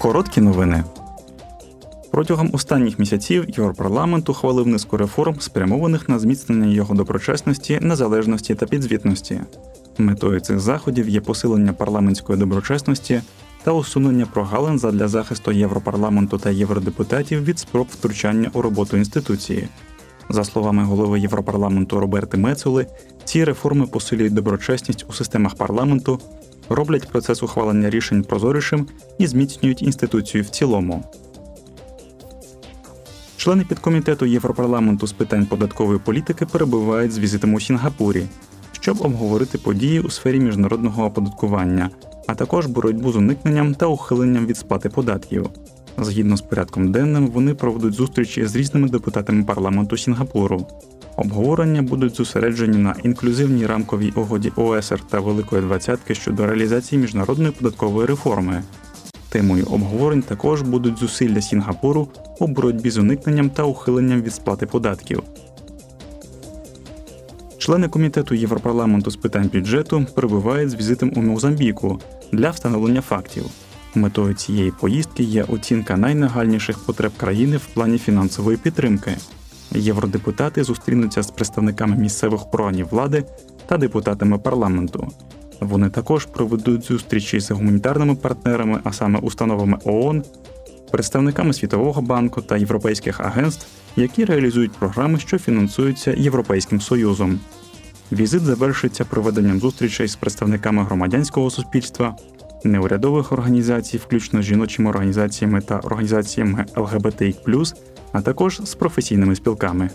Короткі новини. Протягом останніх місяців Європарламент ухвалив низку реформ, спрямованих на зміцнення його доброчесності, незалежності та підзвітності. Метою цих заходів є посилення парламентської доброчесності та усунення прогалин задля захисту Європарламенту та євродепутатів від спроб втручання у роботу інституції. За словами голови Європарламенту Роберти Мецули, ці реформи посилюють доброчесність у системах парламенту, роблять процес ухвалення рішень прозорішим і зміцнюють інституцію в цілому. Члени підкомітету Європарламенту з питань податкової політики перебувають з візитом у Сінгапурі, щоб обговорити події у сфері міжнародного оподаткування, а також боротьбу з уникненням та ухиленням від сплати податків. Згідно з порядком денним, вони проведуть зустрічі з різними депутатами парламенту Сінгапуру. Обговорення будуть зосереджені на інклюзивній рамковій угоді ОЕСР та Великої Двадцятки щодо реалізації міжнародної податкової реформи. Темою обговорень також будуть зусилля Сінгапуру у боротьбі з уникненням та ухиленням від сплати податків. Члени комітету Європарламенту з питань бюджету перебувають з візитом у Мозамбіку для встановлення фактів. Метою цієї поїздки є оцінка найнагальніших потреб країни в плані фінансової підтримки. Євродепутати зустрінуться з представниками місцевих органів влади та депутатами парламенту. Вони також проведуть зустрічі з гуманітарними партнерами, а саме установами ООН, представниками Світового банку та європейських агентств, які реалізують програми, що фінансуються Європейським Союзом. Візит завершиться проведенням зустрічей з представниками громадянського суспільства, неурядових організацій, включно з жіночими організаціями та організаціями ЛГБТІ, а також з професійними спілками.